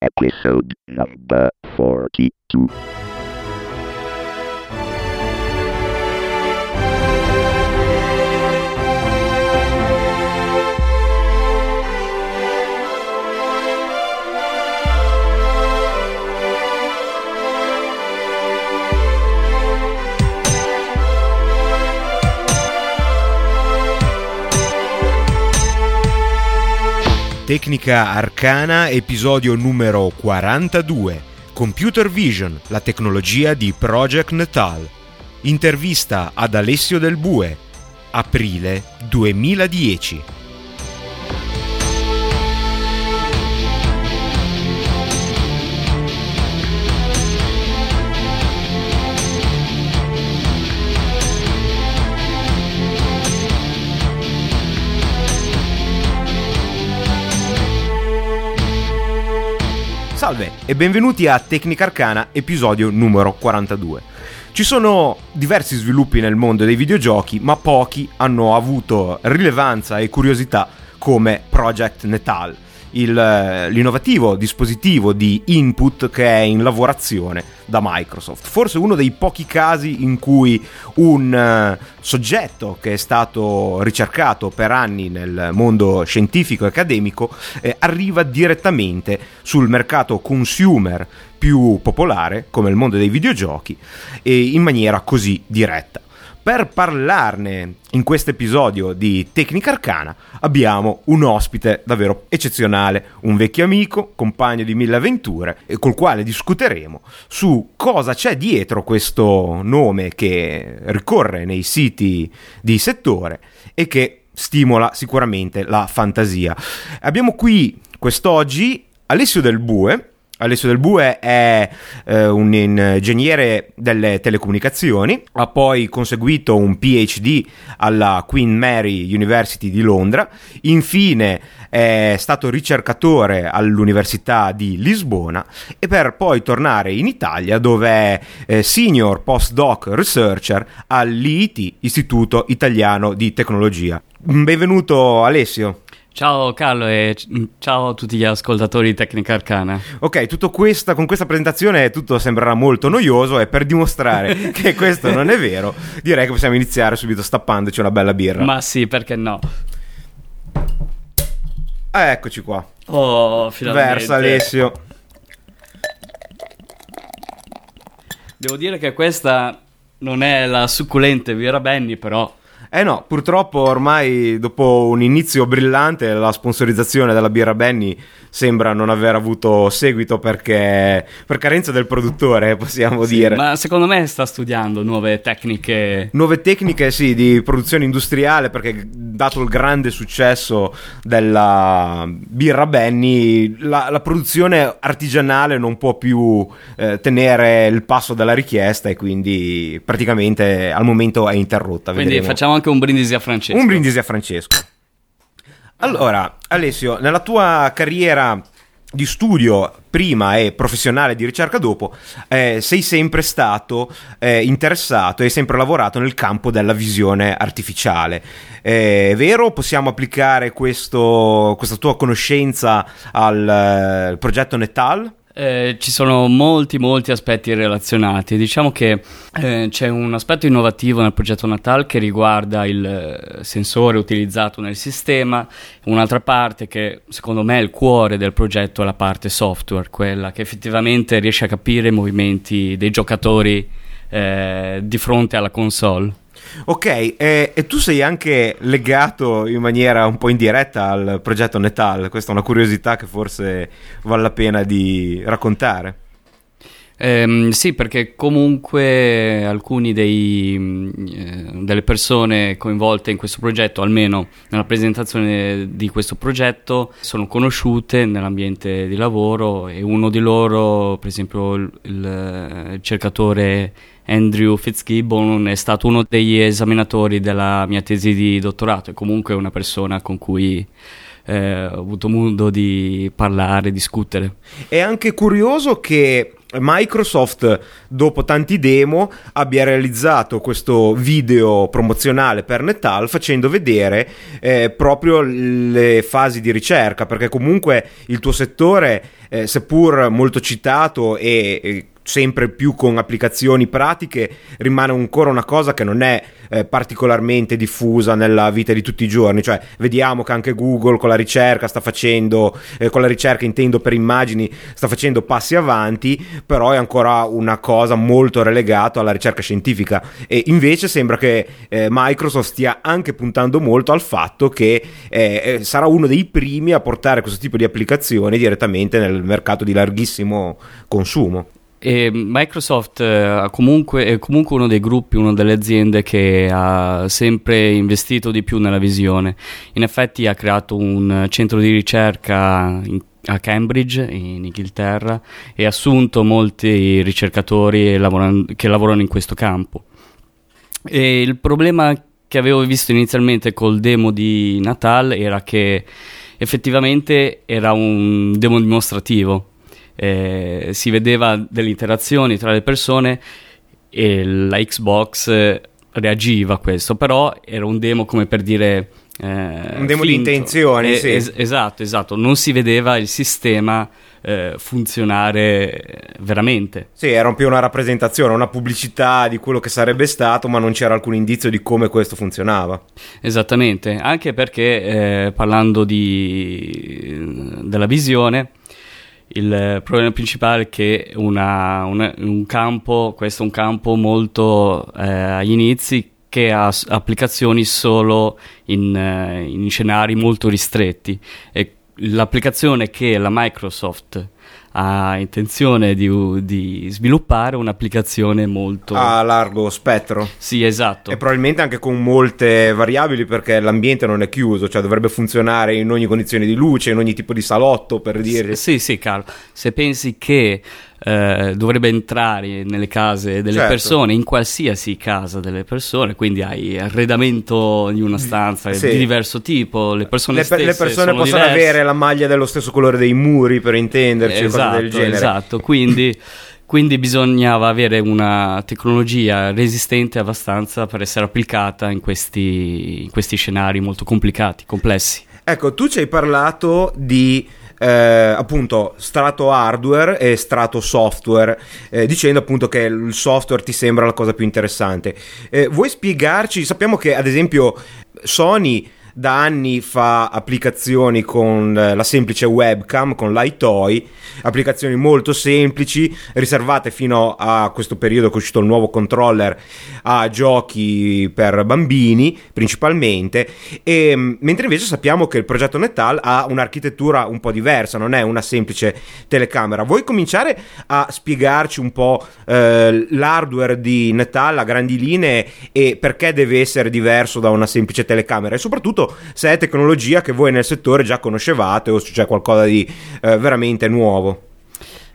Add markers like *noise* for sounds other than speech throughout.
Episode number 42. Tecnica Arcana, episodio numero 42. Computer Vision, la tecnologia di Project Natal. Intervista ad Alessio Del Bue. Aprile 2010. Salve e benvenuti a Tecnica Arcana, episodio numero 42. Ci sono diversi sviluppi nel mondo dei videogiochi, ma pochi hanno avuto rilevanza e curiosità come Project Natal il, l'innovativo dispositivo di input che è in lavorazione da Microsoft. Forse uno dei pochi casi in cui un uh, soggetto che è stato ricercato per anni nel mondo scientifico e accademico eh, arriva direttamente sul mercato consumer più popolare, come il mondo dei videogiochi, e in maniera così diretta. Per parlarne in questo episodio di Tecnica Arcana abbiamo un ospite davvero eccezionale, un vecchio amico, compagno di mille avventure, e col quale discuteremo su cosa c'è dietro questo nome che ricorre nei siti di settore e che stimola sicuramente la fantasia. Abbiamo qui quest'oggi Alessio Del Bue, Alessio Del Bue è eh, un ingegnere delle telecomunicazioni, ha poi conseguito un PhD alla Queen Mary University di Londra, infine è stato ricercatore all'Università di Lisbona e per poi tornare in Italia dove è eh, senior postdoc researcher all'IIT, Istituto Italiano di Tecnologia. Benvenuto Alessio. Ciao Carlo e ciao a tutti gli ascoltatori di Tecnica Arcana. Ok, tutto questa, con questa presentazione tutto sembrerà molto noioso e per dimostrare *laughs* che questo non è vero, direi che possiamo iniziare subito stappandoci una bella birra. Ma sì, perché no? Ah, eccoci qua. Oh, finalmente. Versa Alessio. Devo dire che questa non è la succulente birra Benny, però eh no, purtroppo ormai dopo un inizio brillante la sponsorizzazione della birra Benny sembra non aver avuto seguito perché per carenza del produttore, possiamo sì, dire. Ma secondo me sta studiando nuove tecniche. Nuove tecniche, sì, di produzione industriale perché dato il grande successo della birra Benny, la, la produzione artigianale non può più eh, tenere il passo della richiesta e quindi praticamente al momento è interrotta. Quindi vedremo. facciamo anche un brindisi a Francesco. Un brindisi a Francesco. Allora, Alessio, nella tua carriera di studio prima e professionale di ricerca dopo, eh, sei sempre stato eh, interessato e hai sempre lavorato nel campo della visione artificiale. Eh, è vero? Possiamo applicare questo, questa tua conoscenza al uh, progetto Netal? Eh, ci sono molti molti aspetti relazionati. Diciamo che eh, c'è un aspetto innovativo nel progetto Natal che riguarda il eh, sensore utilizzato nel sistema. Un'altra parte che secondo me è il cuore del progetto è la parte software quella che effettivamente riesce a capire i movimenti dei giocatori eh, di fronte alla console Ok, e, e, tu sei anche legato in maniera un po' indiretta al progetto Netal, questa è una curiosità che forse vale la pena di raccontare. Eh, sì, perché comunque alcuni dei, eh, delle persone coinvolte in questo progetto, almeno nella presentazione di questo progetto, sono conosciute nell'ambiente di lavoro e uno di loro, per esempio il, il, il cercatore Andrew Fitzgibbon è stato uno degli esaminatori della mia tesi di dottorato e comunque una persona con cui eh, ho avuto modo di parlare, discutere. È anche curioso che Microsoft, dopo tanti demo, abbia realizzato questo video promozionale per Netal facendo vedere eh, proprio le fasi di ricerca, perché comunque il tuo settore, eh, seppur molto citato e, e sempre più con applicazioni pratiche rimane ancora una cosa che non è eh, particolarmente diffusa nella vita di tutti i giorni. Cioè vediamo che anche Google con la ricerca sta facendo eh, con la ricerca intendo per immagini sta facendo passi avanti però è ancora una cosa molto relegata alla ricerca scientifica. E invece sembra che eh, Microsoft stia anche puntando molto al fatto che eh, eh, sarà uno dei primi a portare questo tipo di applicazioni direttamente nel mercato di larghissimo consumo e Microsoft eh, comunque, è comunque uno dei gruppi, una delle aziende che ha sempre investito di più nella visione. In effetti ha creato un centro di ricerca in, a Cambridge, in Inghilterra, e ha assunto molti ricercatori che lavorano in questo campo. E il problema che avevo visto inizialmente col demo di Natal era che effettivamente era un demo dimostrativo eh, si vedeva delle interazioni tra le persone e la Xbox eh, reagiva a questo, però era un demo come per dire... Eh, un demo finto. di intenzioni, eh, sì. es- esatto, esatto, non si vedeva il sistema eh, funzionare veramente. Sì, era più una rappresentazione, una pubblicità di quello che sarebbe stato, ma non c'era alcun indizio di come questo funzionava. Esattamente, anche perché eh, parlando di, della visione, il problema principale è che una, una, un campo, questo è un campo molto eh, agli inizi che ha applicazioni solo in, eh, in scenari molto ristretti. E l'applicazione che la Microsoft ha intenzione di, di, sviluppare un'applicazione molto a largo spettro. Sì, esatto. E probabilmente anche con molte variabili perché l'ambiente non è chiuso, cioè dovrebbe funzionare in ogni condizione di luce, in ogni tipo di salotto, per dire. Sì, sì, Carlo. Se pensi che eh, dovrebbe entrare nelle case delle certo. persone, in qualsiasi casa delle persone, quindi hai arredamento di una stanza sì. di diverso tipo, le persone le, stesse le persone possono diverse. avere la maglia dello stesso colore dei muri, per intenderci, esatto, cose del genere. Esatto, quindi... quindi bisognava avere una tecnologia resistente abbastanza per essere applicata in questi, in questi scenari molto complicati, complessi. Ecco, tu ci hai parlato di eh, appunto strato hardware e strato software, eh, dicendo appunto che il software ti sembra la cosa più interessante. Eh, vuoi spiegarci? Sappiamo che ad esempio Sony da anni fa applicazioni con eh, la semplice webcam, con l'iToy, applicazioni molto semplici, riservate fino a questo periodo che è uscito il nuovo controller a giochi per bambini principalmente, e, mm, mentre invece sappiamo che il progetto Netal ha un'architettura un po' diversa, non è una semplice telecamera. Vuoi cominciare a spiegarci un po' eh, l'hardware di Netal a grandi linee e perché deve essere diverso da una semplice telecamera e soprattutto soprattutto se è tecnologia che voi nel settore già conoscevate o se c'è qualcosa di eh, veramente nuovo.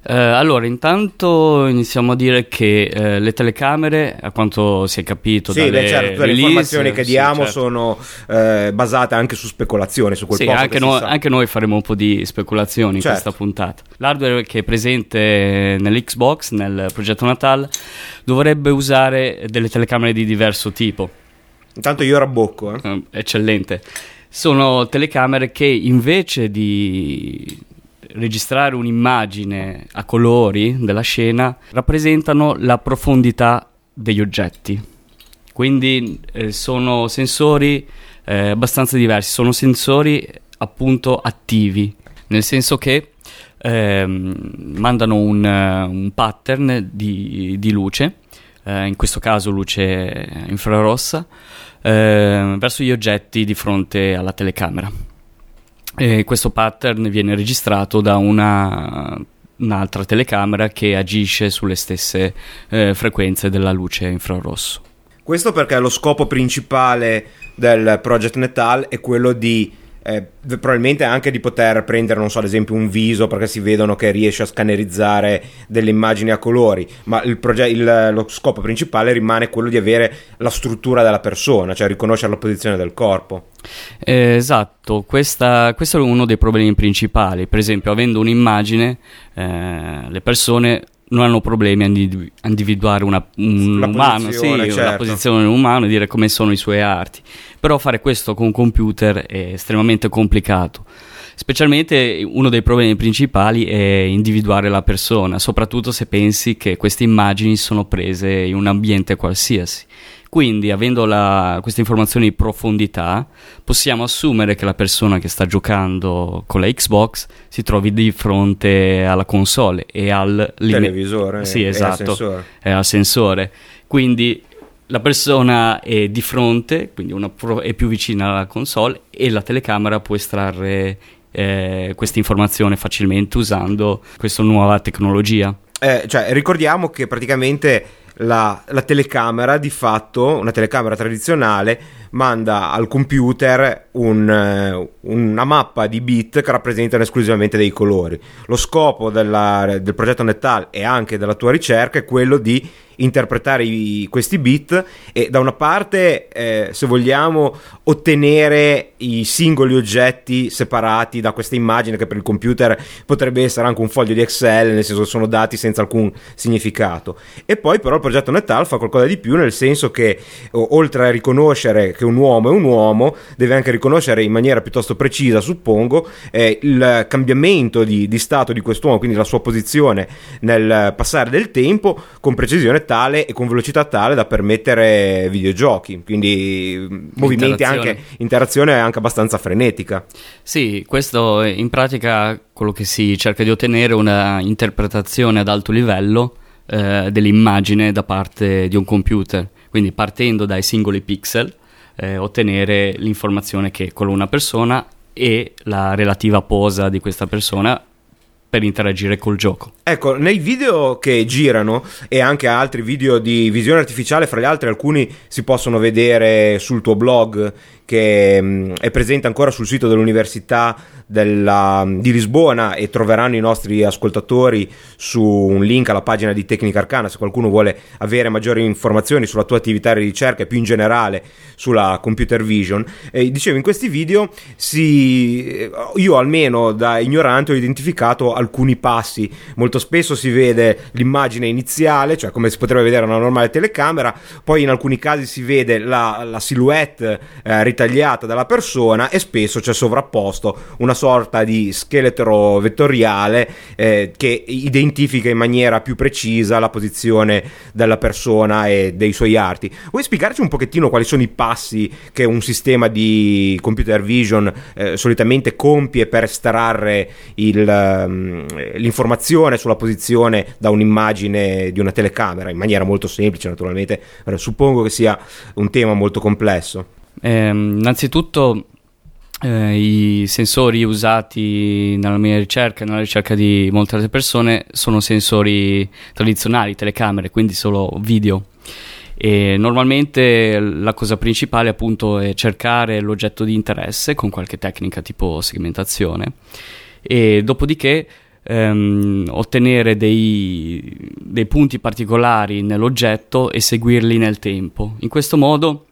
Uh, allora, intanto iniziamo a dire che uh, le telecamere, a quanto si è capito, sì, dalle certo, le informazioni che sì, diamo certo. sono uh, basate anche su speculazioni, su quel sì, anche, che no, anche noi faremo un po' di speculazioni in Certo. questa puntata. L'hardware che è presente nell'Xbox, nel progetto Natal, dovrebbe usare delle telecamere di diverso tipo. Intanto io rabbocco, eh. Eh, eccellente. Sono telecamere che invece di registrare un'immagine a colori della scena rappresentano la profondità degli oggetti. Quindi eh, sono sensori eh, abbastanza diversi, sono sensori appunto attivi, nel senso che ehm, mandano un, un pattern di, di luce, eh, in questo caso luce infrarossa, eh, verso gli oggetti di fronte alla telecamera. E questo pattern viene registrato da una, un'altra telecamera che agisce sulle stesse eh, frequenze della luce infrarosso. Questo perché lo scopo principale del Project Netal è quello di eh, probabilmente anche di poter prendere, non so, ad esempio un viso perché si vedono che riesce a scannerizzare delle immagini a colori, ma il proge- il, lo scopo principale rimane quello di avere la struttura della persona, cioè riconoscere la posizione del corpo. Eh, esatto, questa, questo è uno dei problemi principali. Per esempio, avendo un'immagine, eh, le persone non hanno problemi a individu- a individuare una, un La umano, posizione, sì, certo. la posizione umano e dire come sono i suoi arti. Però fare questo con un computer è estremamente complicato. Specialmente uno dei problemi principali è individuare la persona, soprattutto se pensi che queste immagini sono prese in un ambiente qualsiasi. Quindi, avendo la- queste informazioni di profondità, possiamo assumere che la persona che sta giocando con la Xbox si trovi di fronte alla console e al lime- Televisore Sì, e esatto, è al sensore. Quindi la persona è di fronte, quindi pro- è più vicina alla console e la telecamera può estrarre eh, questa informazione facilmente usando questa nuova tecnologia. Eh, cioè, ricordiamo che praticamente la, la telecamera, di fatto, una telecamera tradizionale, manda al computer un, eh, una mappa di bit che rappresentano esclusivamente dei colori. Lo scopo della- del progetto Netal e anche della tua ricerca è quello di interpretare i- questi bit e da una parte, eh, se vogliamo, ottenere i singoli oggetti separati da questa immagine che per il computer potrebbe essere anche un foglio di Excel, nel senso che sono dati senza alcun significato. E poi però il progetto Netal fa qualcosa di più, nel senso che oltre a riconoscere che un uomo è un uomo, deve anche riconoscere in maniera piuttosto precisa, suppongo, eh, il cambiamento di, di stato di quest'uomo, quindi la sua posizione nel passare del tempo con precisione tale e con velocità tale da permettere videogiochi, quindi mh, movimenti anche interazione anche abbastanza frenetica. Sì, questo è in pratica quello che si cerca di ottenere è una interpretazione ad alto livello eh, dell'immagine da parte di un computer. Quindi partendo dai singoli pixel, eh, ottenere l'informazione che una persona e la relativa posa di questa persona per interagire col gioco. Ecco, nei video che girano e anche altri video di visione artificiale, fra gli altri alcuni si possono vedere sul tuo blog che mh, è presente ancora sul sito dell'Università della- di Lisbona e troveranno i nostri ascoltatori su un link alla pagina di Tecnica Arcana se qualcuno vuole avere maggiori informazioni sulla tua attività di ricerca e più in generale sulla computer vision. E dicevo, in questi video si, io almeno da ignorante ho identificato alcuni passi. Molto spesso si vede l'immagine iniziale, cioè come si potrebbe vedere una normale telecamera, poi in alcuni casi si vede la, la silhouette eh, ritagliata dalla persona e spesso c'è sovrapposto una sorta di scheletro vettoriale eh, che identifica in maniera più precisa la posizione della persona e dei suoi arti. Vuoi spiegarci un pochettino quali sono i passi che un sistema di computer vision eh, solitamente compie per estrarre il, ehm, l'informazione sulla posizione da un'immagine di una telecamera in maniera molto semplice naturalmente Eh, suppongo che sia un tema molto complesso Ehm, innanzitutto eh, i sensori usati nella mia ricerca e nella ricerca di molte altre persone sono sensori tradizionali, telecamere, quindi solo video. E normalmente la cosa principale appunto è cercare l'oggetto di interesse con qualche tecnica tipo segmentazione e dopodiché ehm, ottenere dei, dei punti particolari nell'oggetto e seguirli nel tempo. In questo modo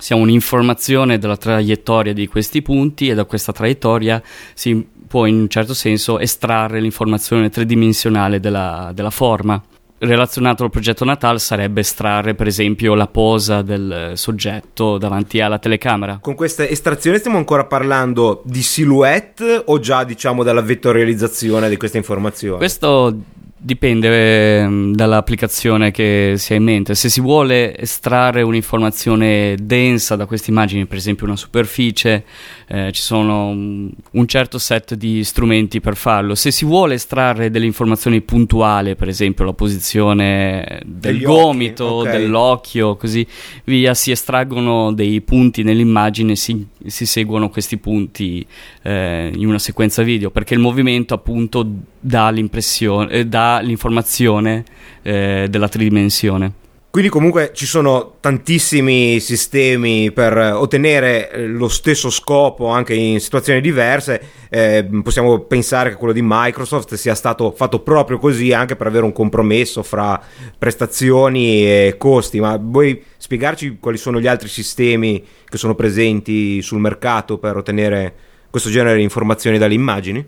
si ha un'informazione della traiettoria di questi punti e da questa traiettoria si può in un certo senso estrarre l'informazione tridimensionale della, della forma. Relazionato al progetto Natal sarebbe estrarre per esempio la posa del soggetto davanti alla telecamera. con questa estrazione stiamo ancora parlando di silhouette o già diciamo della vettorializzazione di questa informazione Questo dipende ehm, dall'applicazione che si ha in mente. Se si vuole estrarre un'informazione densa da queste immagini, per esempio una superficie, eh, ci sono un, certo set di strumenti per farlo. Se si vuole estrarre delle informazioni puntuali, per esempio la posizione del Degli occhi, gomito, ok. dell'occhio, così via, si estraggono dei punti nell'immagine, si, si seguono questi punti eh, in una sequenza video, perché il movimento appunto dà l'impressione, eh, dà l'informazione eh, della tridimensione. Quindi comunque ci sono tantissimi sistemi per ottenere eh, lo stesso scopo anche in situazioni diverse. Eh, possiamo pensare che quello di Microsoft sia stato fatto proprio così anche per avere un compromesso fra prestazioni e costi. Ma vuoi spiegarci quali sono gli altri sistemi che sono presenti sul mercato per ottenere questo genere di informazioni dalle immagini?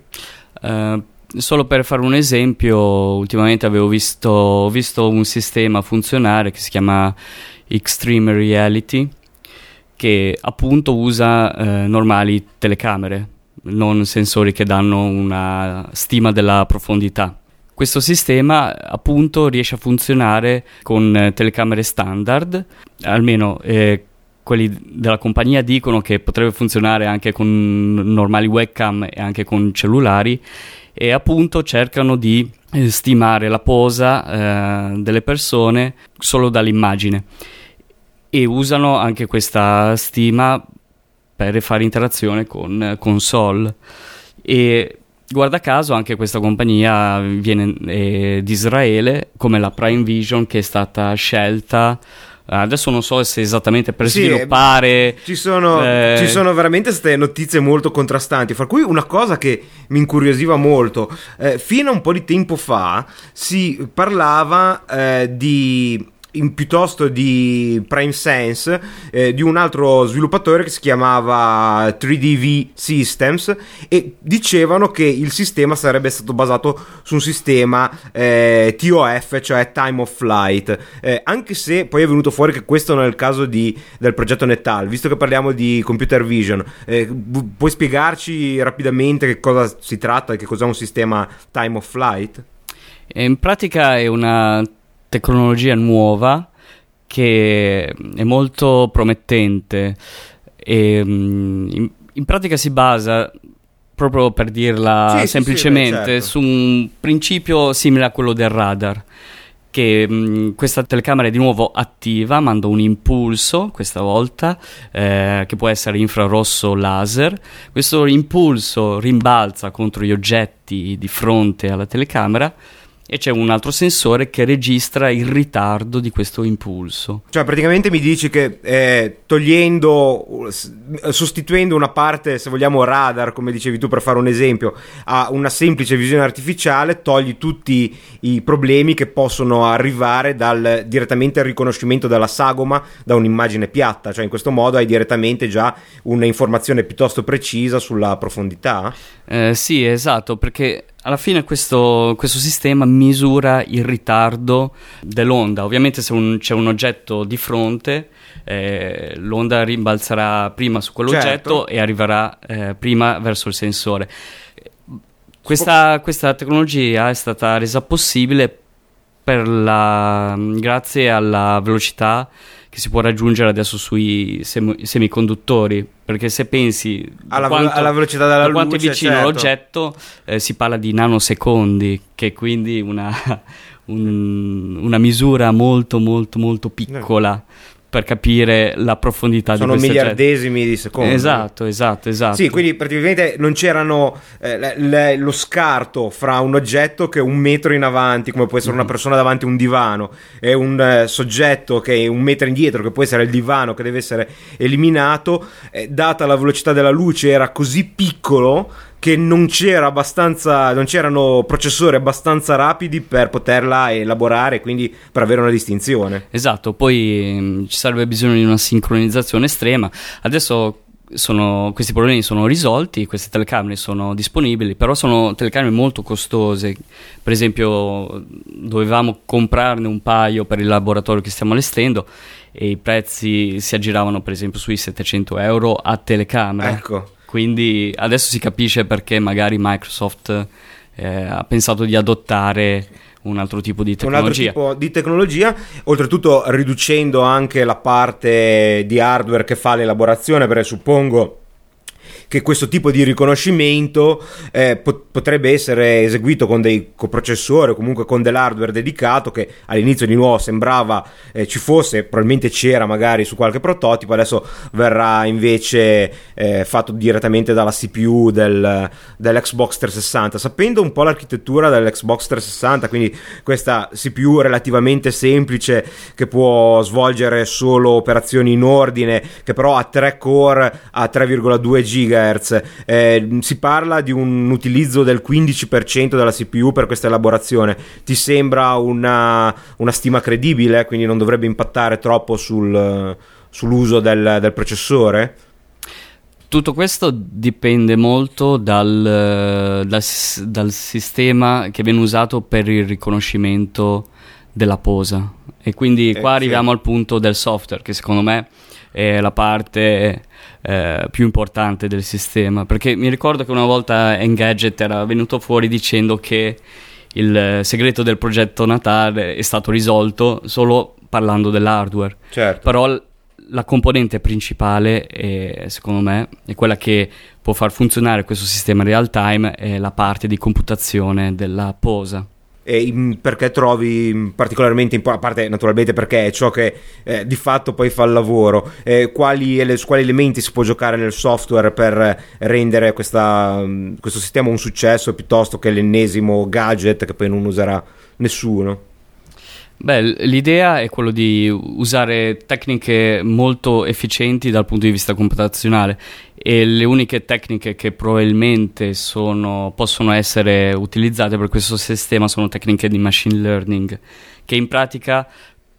Eh, solo per fare un esempio, ultimamente avevo visto, visto un sistema funzionare che si chiama Extreme Reality, che appunto usa eh, normali telecamere, non sensori che danno una stima della profondità. Questo sistema appunto riesce a funzionare con eh, telecamere standard, almeno eh, quelli della compagnia dicono che potrebbe funzionare anche con normali webcam e anche con cellulari e appunto cercano di eh, stimare la posa eh, delle persone solo dall'immagine. E usano anche questa stima per fare interazione con console e guarda caso anche questa compagnia viene eh, di Israele come la Prime Vision che è stata scelta Adesso non so se esattamente per sì, sviluppare. Ci sono, eh... ci sono, veramente queste notizie molto contrastanti. Fra cui una cosa che mi incuriosiva molto. Eh, fino a un po' di tempo fa si parlava eh, di in, piuttosto di Prime Sense eh, di un altro sviluppatore che si chiamava 3DV Systems e dicevano che il sistema sarebbe stato basato su un sistema eh, TOF, cioè Time of Flight, eh, anche se poi è venuto fuori che questo non è il caso di, del progetto Netal, visto che parliamo di computer vision, eh, puoi spiegarci rapidamente che cosa si tratta e che cos'è un sistema Time of Flight? In pratica è una tecnologia nuova che è molto promettente e mm, in, in pratica si basa proprio per dirla sì, semplicemente sì, sì, certo. su un principio simile a quello del radar che mh, mm, questa telecamera è di nuovo attiva, manda un impulso questa volta eh, che può essere infrarosso laser. Questo impulso rimbalza contro gli oggetti di fronte alla telecamera e c'è un altro sensore che registra il ritardo di questo impulso. Cioè praticamente mi dici che eh, togliendo, sostituendo una parte, se vogliamo radar, come dicevi tu per fare un esempio, a una semplice visione artificiale, togli tutti i problemi che possono arrivare dal, direttamente al riconoscimento della sagoma da un'immagine piatta, cioè in questo modo hai direttamente già un'informazione piuttosto precisa sulla profondità? Eh, sì, esatto, perché alla fine questo, questo, sistema misura il ritardo dell'onda. Ovviamente se un, c'è un oggetto di fronte, eh, l'onda rimbalzerà prima su quell'oggetto certo. e arriverà eh, prima verso il sensore. Questa, questa, tecnologia è stata resa possibile la, grazie alla velocità che si può raggiungere adesso sui sem- semiconduttori. Perché se pensi alla, quanto, alla velocità della luce, quanto è vicino certo. l'oggetto, eh, si parla di nanosecondi, che è quindi una, *laughs* un, una misura molto, molto, molto piccola per capire la profondità Sono di questo miliardesimi oggetto. di secondo. Esatto, esatto, esatto. Sì, quindi praticamente non c'erano eh, le, le, lo scarto fra un oggetto che è un metro in avanti, come può essere una mm-hmm. persona davanti a un divano, e un eh, soggetto che è un metro indietro, che può essere il divano, che deve essere eliminato, eh, data la velocità della luce era così piccolo che non, c'era abbastanza, non c'erano processori abbastanza rapidi per poterla elaborare, quindi per avere una distinzione. Esatto, poi mm, ci sarebbe bisogno di una sincronizzazione estrema. Adesso sono, questi problemi sono risolti, queste telecamere sono disponibili, però sono telecamere molto costose. Per esempio, dovevamo comprarne un paio per il laboratorio che stiamo allestendo e i prezzi si aggiravano per esempio sui 700 euro a telecamera. Ecco. Quindi adesso si capisce perché magari Microsoft eh, ha pensato di adottare un altro tipo di tecnologia. Un altro tipo di tecnologia, oltretutto riducendo anche la parte di hardware che fa l'elaborazione, perché suppongo che questo tipo di riconoscimento eh, pot- potrebbe essere eseguito con dei coprocessori o comunque con dell'hardware dedicato che all'inizio di nuovo sembrava eh, ci fosse, probabilmente c'era magari su qualche prototipo, adesso verrà invece eh, fatto direttamente dalla CPU del, dell'Xbox 360. Sapendo un po' l'architettura dell'Xbox 360, quindi questa CPU relativamente semplice che può svolgere solo operazioni in ordine, che però ha 3 core a 3,2 GHz GHz. Eh, si parla di un utilizzo del 15% della CPU per questa elaborazione. Ti sembra una, una stima credibile? Quindi non dovrebbe impattare troppo sul, sull'uso del, del processore? Tutto questo dipende molto dal, dal, dal, sistema che viene usato per il riconoscimento della posa. E quindi eh, qua arriviamo sì. al punto del software, che secondo me è la parte eh, più importante del sistema. Perché mi ricordo che una volta Engadget era venuto fuori dicendo che il segreto del progetto Natale è stato risolto solo parlando dell'hardware. Certo. Però la componente principale, è, secondo me, è quella che può far funzionare questo sistema real time, è la parte di computazione della posa. E perché trovi particolarmente importante, a parte naturalmente perché è ciò che eh, di fatto poi fa il lavoro, eh, quali, ele- quali elementi si può giocare nel software per rendere questa, questo sistema un successo piuttosto che l'ennesimo gadget che poi non userà nessuno? Beh, l'idea è quello di usare tecniche molto efficienti dal punto di vista computazionale e le uniche tecniche che probabilmente sono, possono essere utilizzate per questo sistema sono tecniche di machine learning, che in pratica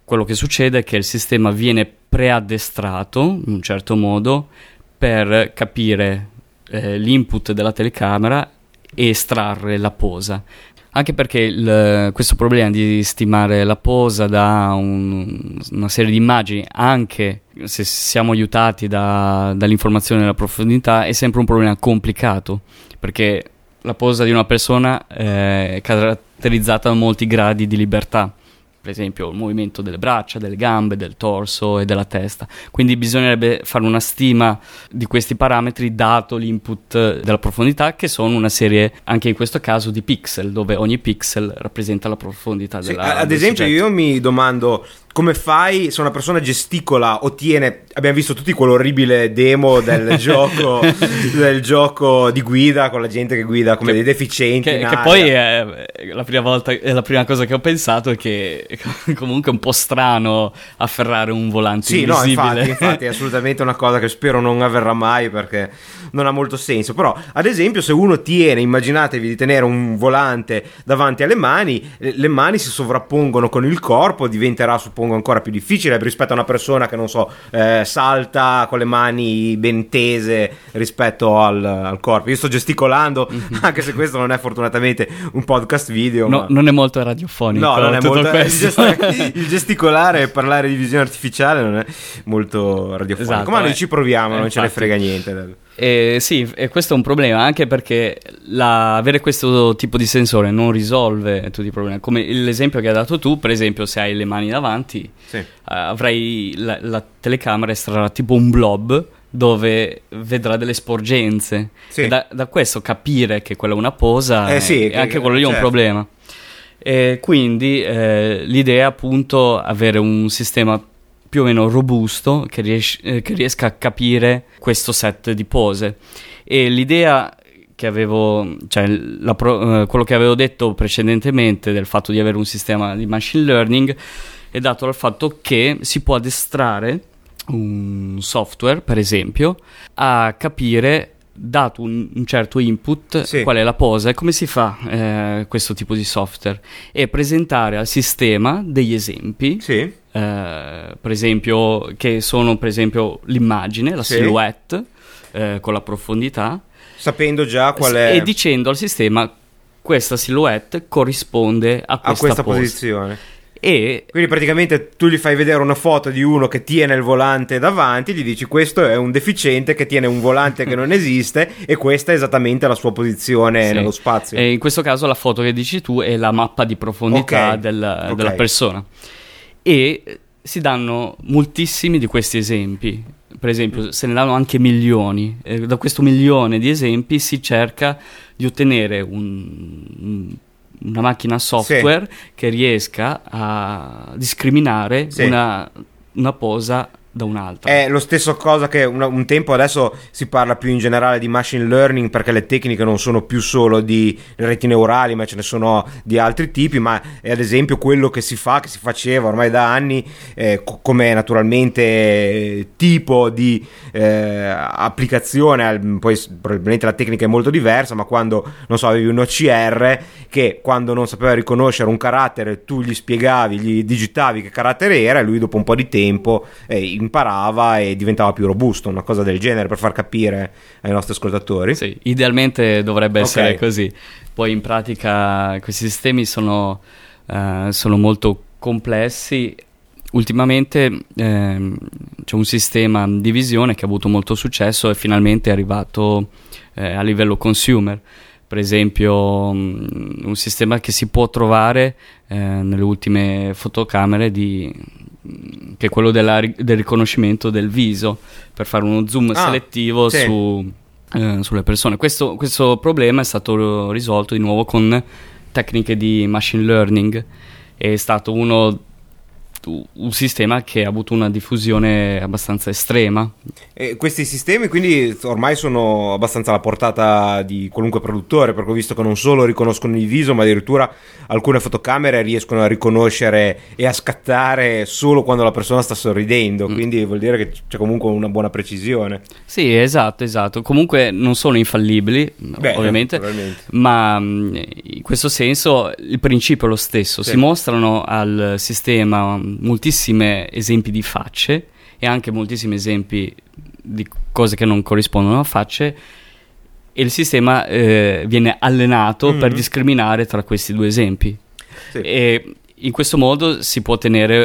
quello che succede è che il sistema viene preaddestrato in un certo modo per capire eh, l'input della telecamera e estrarre la posa. Anche perché il, questo problema di stimare la posa da un, una serie di immagini, anche se siamo aiutati da, dall'informazione della profondità, è sempre un problema complicato, perché la posa di una persona è caratterizzata da molti gradi di libertà per esempio il movimento delle braccia, delle gambe, del torso e della testa. Quindi bisognerebbe fare una stima di questi parametri dato l'input della profondità, che sono una serie, anche in questo caso, di pixel, dove ogni pixel rappresenta la profondità sì, della Ad esempio, soggetto. io mi domando come fai? Se una persona gesticola ottiene abbiamo visto tutti quell'orribile demo del *laughs* gioco del gioco di guida con la gente che guida come che, dei deficienti che, che poi è la prima volta è la prima cosa che ho pensato è che *laughs* comunque è un po' strano afferrare un volante sì invisibile. no infatti, *laughs* infatti è assolutamente una cosa che spero non avverrà mai perché non ha molto senso. Però ad esempio se uno tiene immaginatevi di tenere un volante davanti alle mani le mani si sovrappongono con il corpo diventerà suppongo suppongo ancora più difficile rispetto a una persona che non so eh, salta con le mani ben tese rispetto al, al corpo io sto gesticolando mm-hmm. anche se questo non è fortunatamente un podcast video no, ma... non è molto radiofonico no non è molto il, gest- il, gesticolare e parlare di visione artificiale non è molto radiofonico esatto, ma noi eh, ci proviamo eh, non infatti. ce ne frega niente eh, sì, e questo è un problema anche perché la, avere questo tipo di sensore non risolve tutti i problemi. Come l'esempio che hai dato tu, per esempio, se hai le mani davanti, sì. uh, avrai la, la, telecamera estrarrà tipo un blob dove vedrà delle sporgenze. Sì. E da, da, questo capire che quella è una posa, eh, sì, è, anche quello lì è certo. un problema. E quindi eh, l'idea è appunto avere un sistema più o meno robusto che, ries- eh, che riesca a capire questo set di pose. E l'idea che avevo, cioè pro- eh, quello che avevo detto precedentemente del fatto di avere un sistema di machine learning è dato dal fatto che si può addestrare un software, per esempio, a capire dato un, un certo input, sì. qual è la posa e come si fa eh, questo tipo di software e presentare al sistema degli esempi. Sì. Eh, per esempio, che sono per esempio l'immagine, la sì. silhouette eh, con la profondità. Sapendo già qual è. E dicendo al sistema questa silhouette corrisponde a questa, a questa posizione. E Quindi praticamente tu gli fai vedere una foto di uno che tiene il volante davanti, gli dici questo è un deficiente che tiene un volante che non *laughs* esiste e questa è esattamente la sua posizione sì. nello spazio. E in questo caso la foto che dici tu è la mappa di profondità okay. Del, okay. della persona. E si danno moltissimi di questi esempi. Per esempio, se ne danno anche milioni. E da questo milione di esempi si cerca di ottenere un una macchina software sì. che riesca a discriminare sì. una, una posa da un'altra. È lo stesso cosa che un, un, tempo adesso si parla più in generale di machine learning perché le tecniche non sono più solo di reti neurali ma ce ne sono di altri tipi ma è ad esempio quello che si fa, che si faceva ormai da anni eh, come naturalmente eh, tipo di eh, applicazione, poi probabilmente la tecnica è molto diversa ma quando non so avevi un OCR che quando non sapeva riconoscere un carattere tu gli spiegavi, gli digitavi che carattere era e lui dopo un po' di tempo eh, imparava e diventava più robusto, una cosa del genere per far capire ai nostri ascoltatori. Sì, idealmente dovrebbe essere così. Poi in pratica questi sistemi sono, eh, sono molto complessi. Ultimamente ehm, c'è un sistema di visione che ha avuto molto successo e finalmente è arrivato eh, a livello consumer. Per esempio, mh, un sistema che si può trovare eh, nelle ultime fotocamere di, che è quello della del riconoscimento del viso per fare uno zoom Ah, selettivo sì. su, eh, sulle persone. Questo, questo problema è stato risolto di nuovo con tecniche di machine learning. È stato uno un sistema che ha avuto una diffusione abbastanza estrema. E questi sistemi quindi ormai sono abbastanza alla portata di qualunque produttore, perché ho visto che non solo riconoscono il viso, ma addirittura alcune fotocamere riescono a riconoscere e a scattare solo quando la persona sta sorridendo, Mm. quindi vuol dire che c'è comunque una buona precisione. Sì, esatto, esatto. Comunque non sono infallibili, Beh, ovviamente. Ma mh, in questo senso il principio è lo stesso. Sì. Si mostrano al sistema moltissimi esempi di facce e anche moltissimi esempi di cose che non corrispondono a facce e il sistema eh, viene allenato Mhm. per discriminare tra questi due esempi. Sì. E in questo modo si, può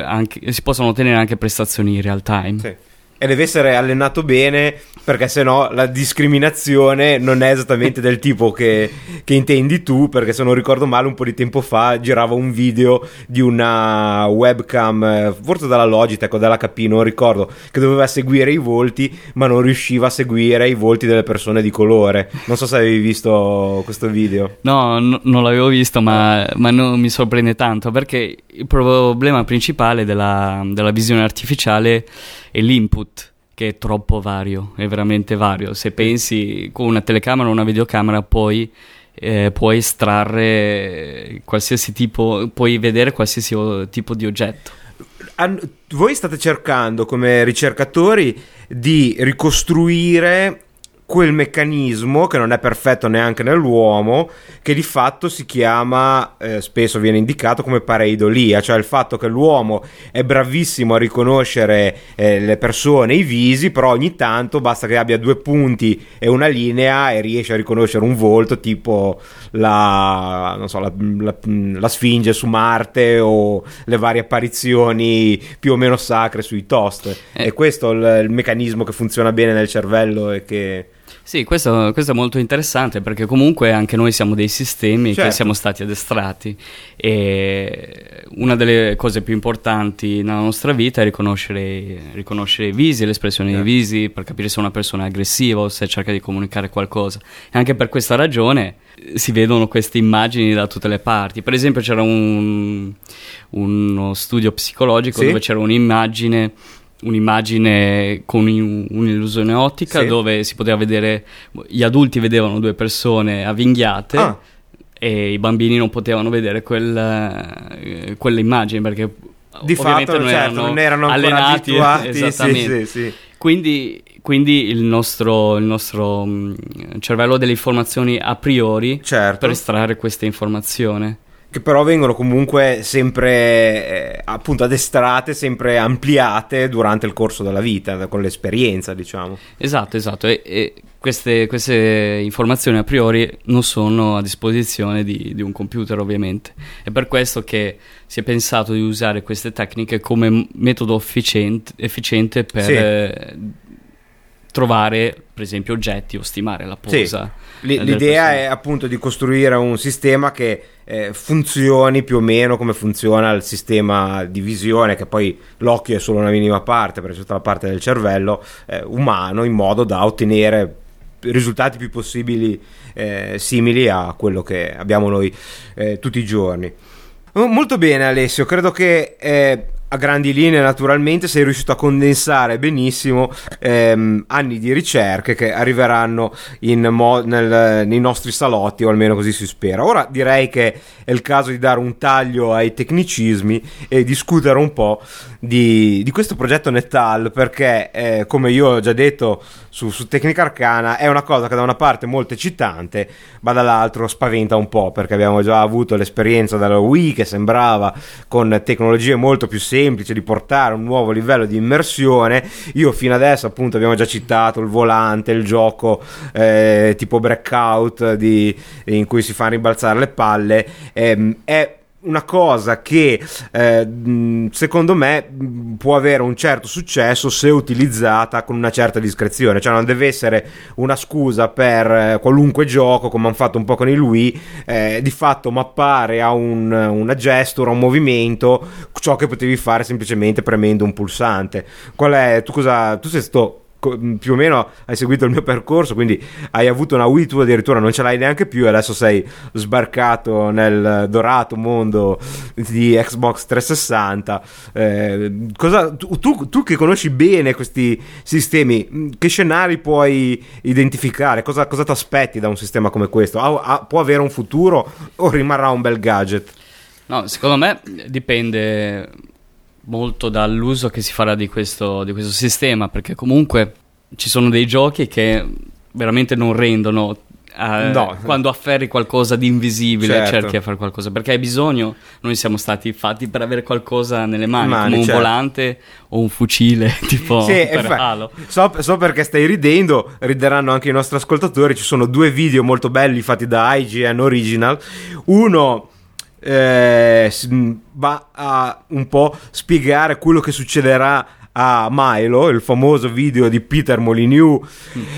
anche, si possono ottenere anche prestazioni in real time. Sì. E deve essere allenato bene perché sennò la discriminazione non è esattamente del tipo che, che intendi tu perché se non ricordo male un po' di tempo fa girava un video di una webcam eh, forse dalla Logitech o dalla HP non ricordo che doveva seguire i volti ma non riusciva a seguire i volti delle persone di colore. Non so se avevi visto questo video. No, no- non l'avevo visto, ma, ma non mi sorprende tanto perché il problema principale della, della visione artificiale è l'input, che è troppo vario, è veramente vario. Se pensi con una telecamera o una videocamera, poi eh, puoi estrarre qualsiasi tipo, puoi vedere qualsiasi tipo di oggetto. Han- voi state cercando come ricercatori di ricostruire quel meccanismo che non è perfetto neanche nell'uomo, che di fatto si chiama, eh, spesso viene indicato come pareidolia, cioè il fatto che l'uomo è bravissimo a riconoscere eh, le persone, i visi, però ogni tanto basta che abbia due punti e una linea e riesce a riconoscere un volto tipo la, non so, la, la- la Sfinge su Marte o le varie apparizioni più o meno sacre sui toast. Eh. E questo è il, il meccanismo che funziona bene nel cervello e che... Sì, questo, questo è molto interessante perché comunque anche noi siamo dei sistemi Certo. che siamo stati addestrati e una delle cose più importanti nella nostra vita è riconoscere, riconoscere i visi, l'espressione Certo. dei visi per capire se una persona è aggressiva o se cerca di comunicare qualcosa. E anche per questa ragione si vedono queste immagini da tutte le parti. Per esempio c'era un- uno studio psicologico Sì. dove c'era un'immagine un'immagine con un- un'illusione ottica Sì. dove si poteva vedere gli adulti vedevano due persone avvinghiate Ah. e i bambini non potevano vedere quel, eh, quelle immagini perché Di fatto non, certo, erano non erano allenati *laughs* esattamente sì, sì. quindi, quindi il nostro, il nostro mh, cervello ha delle informazioni a priori Certo. per estrarre questa informazione che però vengono comunque sempre eh, appunto addestrate, sempre ampliate durante il corso della vita, con l'esperienza, diciamo. Esatto, esatto. E, e queste, queste informazioni a priori non sono a disposizione di, di un computer, ovviamente. È per questo che si è pensato di usare queste tecniche come metodo efficiente, efficiente per Sì. eh, trovare, per esempio, oggetti o stimare la Sì. posa. L- delle l'idea è appunto di costruire un sistema che eh, funzioni più o meno come funziona il sistema di visione, che poi l'occhio è solo una minima parte, perché c'è tutta la parte del cervello eh, umano, in modo da ottenere risultati più possibili eh, simili a quello che abbiamo noi eh, tutti i giorni. Molto bene Alessio, credo che eh, a grandi linee naturalmente sei riuscito a condensare benissimo ehm, anni di ricerche che arriveranno mo- nel- nei nostri salotti o almeno così si spera. Ora direi che è il caso di dare un taglio ai tecnicismi e discutere un po' di, di questo progetto Netal perché eh, come io ho già detto su, su Tecnica Arcana è una cosa che da una parte è molto eccitante ma dall'altro spaventa un po' perché abbiamo già avuto l'esperienza della Wii che sembrava con tecnologie molto più semplici di portare un nuovo livello di immersione. Io fino adesso, appunto, abbiamo già citato il volante, il gioco eh, tipo breakout di, in cui si fanno ribalzare le palle. Ehm, è una cosa che eh, secondo me può avere un certo successo se utilizzata con una certa discrezione, cioè non deve essere una scusa per eh, qualunque gioco come hanno fatto un po' con il Wii, eh, di fatto mappare a un, una a un movimento ciò che potevi fare semplicemente premendo un pulsante. Qual è, tu cosa, tu sei sto più o meno hai seguito il mio percorso, quindi hai avuto una Wii tu addirittura non ce l'hai neanche più e adesso sei sbarcato nel dorato mondo di Xbox 360. Eh, cosa, tu, tu, tu, che conosci bene questi sistemi, che scenari puoi identificare? Cosa, cosa ti aspetti da un sistema come questo? Ha, ha, può avere un futuro o rimarrà un bel gadget? No, secondo me dipende molto dall'uso che si farà di questo, di questo sistema, perché comunque ci sono dei giochi che veramente non rendono eh, no. quando afferri qualcosa di invisibile certo. cerchi di fare qualcosa perché hai bisogno noi siamo stati fatti per avere qualcosa nelle mani, mani come un certo. volante o un fucile *laughs* tipo sì, per Halo so, so, perché stai ridendo rideranno anche i nostri ascoltatori ci sono due video molto belli fatti da IGN Original uno eh, va a un po' spiegare quello che succederà a Milo, il famoso video di Peter Molyneux,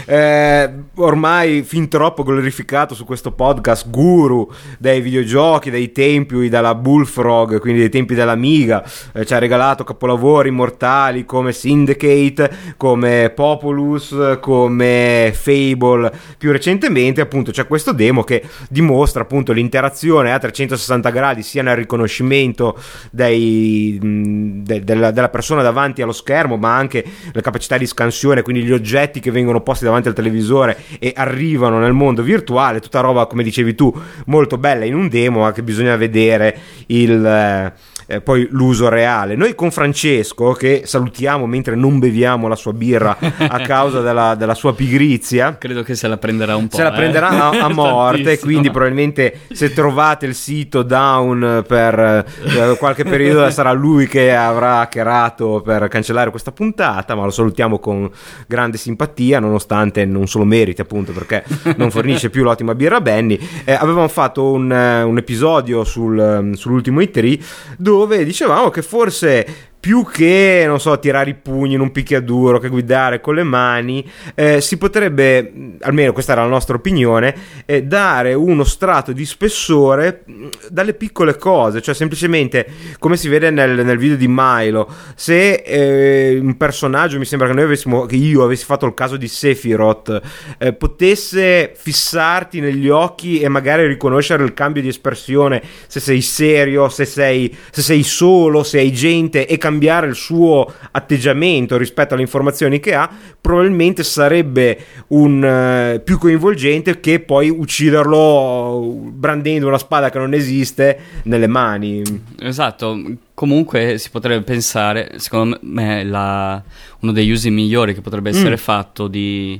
eh, ormai fin troppo glorificato su questo podcast, guru dei videogiochi, dei tempi della Bullfrog, quindi dei tempi dell'Amiga, eh, ci ha regalato capolavori immortali come Syndicate, come Populus, come Fable. Più recentemente appunto c'è questo demo che dimostra appunto l'interazione a 360 gradi sia nel riconoscimento dei, de, della, della persona davanti allo schermo, schermo, ma anche la capacità di scansione, quindi gli oggetti che vengono posti davanti al televisore e arrivano nel mondo virtuale, tutta roba, come dicevi tu, molto bella in un demo, ma che bisogna vedere il... Eh, eh, poi l'uso reale. Noi con Francesco, che salutiamo mentre non beviamo la sua birra a *laughs* causa della, della sua pigrizia, credo che se la prenderà un po'. Se la prenderà a, a *laughs* morte, quindi probabilmente se trovate il sito down per eh, qualche periodo sarà lui che avrà hackerato per cancellare questa puntata, ma lo salutiamo con grande simpatia, nonostante non solo meriti appunto perché non fornisce più l'ottima birra Benny. Eh, avevamo fatto un, un episodio sul, sull'ultimo E3 dove dove dicevamo che forse più che, non so, tirare i pugni in un picchiaduro, che guidare con le mani, eh, si potrebbe, almeno questa era la nostra opinione, eh, dare uno strato di spessore mm, dalle piccole cose, cioè semplicemente, come si vede nel, nel video di Milo, se eh, un personaggio, mi sembra che noi avessimo, che io avessi fatto il caso di Sephiroth, eh, potesse fissarti negli occhi e magari riconoscere il cambio di espressione, se sei serio, se sei, se sei solo, se hai gente e cambiare cambiare il suo atteggiamento rispetto alle informazioni che ha, probabilmente sarebbe un, uh, più coinvolgente che poi ucciderlo brandendo una spada che non esiste nelle mani. Esatto, comunque si potrebbe pensare, secondo me la, uno degli usi migliori che potrebbe essere mm. fatto di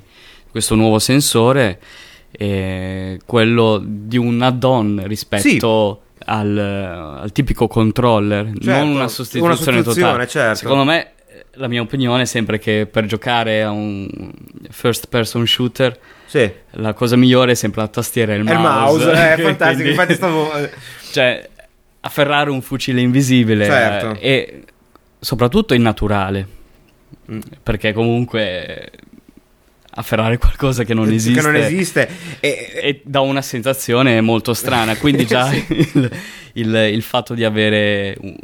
questo nuovo sensore è quello di un add-on rispetto... Sì al, al tipico controller, certo, non una sostituzione, una sostituzione totale. Certo. Secondo me, la mia opinione è sempre che per giocare a un first person shooter, sì. la cosa migliore è sempre la tastiera e il mouse. Il mouse, *laughs* è fantastico. Quindi, Infatti, stavo. Eh, cioè, afferrare un fucile invisibile certo. eh, e soprattutto in naturale. Mm. Perché comunque afferrare qualcosa che non esiste. Che non esiste. E, e dà una sensazione molto strana. Quindi già *laughs* sì. il, il, il, fatto di avere un,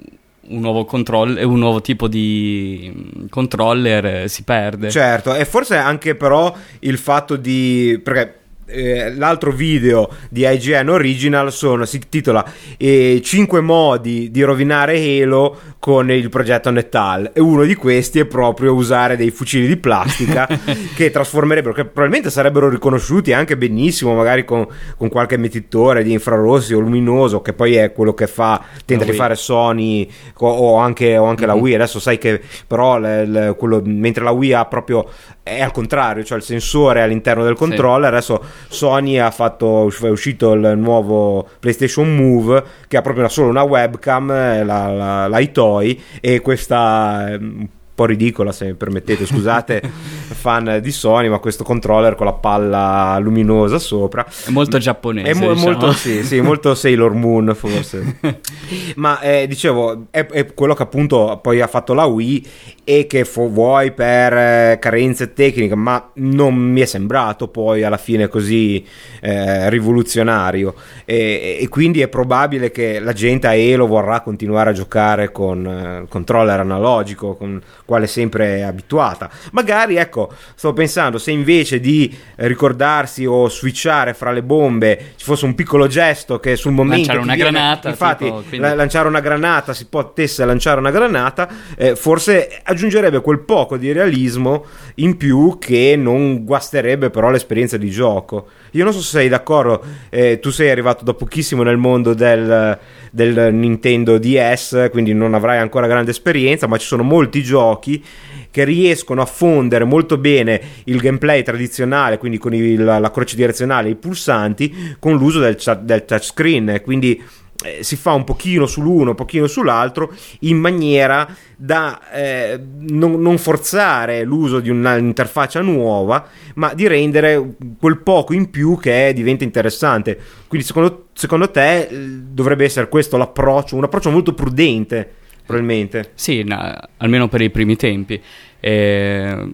un nuovo controller, un nuovo tipo di mm, controller eh, si perde. Certo, e forse anche però il fatto di... perché eh, l'altro video di IGN Original sono, si titola eh, 5 modi di rovinare Halo con il progetto Netal e uno di questi è proprio usare dei fucili di plastica *laughs* che trasformerebbero, che probabilmente sarebbero riconosciuti anche benissimo magari con, con, qualche emettitore di infrarossi o luminoso che poi è quello che fa, tenta di fare Sony o anche, o anche mm-hmm. la Wii adesso sai che però le, le, quello, mentre la Wii ha proprio è al contrario, cioè il sensore all'interno del controller sì. adesso Sony ha fatto, è uscito il nuovo PlayStation Move che ha proprio solo una webcam, eh, la, la, la iToy e questa eh, po' ridicola se mi permettete, scusate *laughs* fan di Sony, ma questo controller con la palla luminosa sopra. È molto giapponese. È mo- diciamo. molto, sì, sì, *laughs* molto Sailor Moon forse. *laughs* ma eh, dicevo, è, è, quello che appunto poi ha fatto la Wii e che fu, vuoi per eh, carenze tecniche, ma non mi è sembrato poi alla fine così eh, rivoluzionario. E, e, quindi è probabile che la gente a Elo vorrà continuare a giocare con eh, controller analogico, con quale sempre è abituata. Magari, ecco, sto pensando se invece di ricordarsi o switchare fra le bombe ci fosse un piccolo gesto che sul momento lanciare una viene, granata, infatti, tipo, quindi... lanciare una granata si potesse lanciare una granata, eh, forse aggiungerebbe quel poco di realismo in più che non guasterebbe però l'esperienza di gioco. Io non so se sei d'accordo, eh, tu sei arrivato da pochissimo nel mondo del, del Nintendo DS, quindi non avrai ancora grande esperienza, ma ci sono molti giochi che riescono a fondere molto bene il gameplay tradizionale, quindi con il, la croce direzionale e i pulsanti, con l'uso del, del touchscreen. Quindi eh, si fa un pochino sull'uno, un pochino sull'altro, in maniera da eh, non, non, forzare l'uso di un'interfaccia nuova, ma di rendere quel poco in più che diventa interessante. Quindi, secondo, secondo te, eh, dovrebbe essere questo l'approccio, un approccio molto prudente, probabilmente. Sì, no, almeno per i primi tempi. E,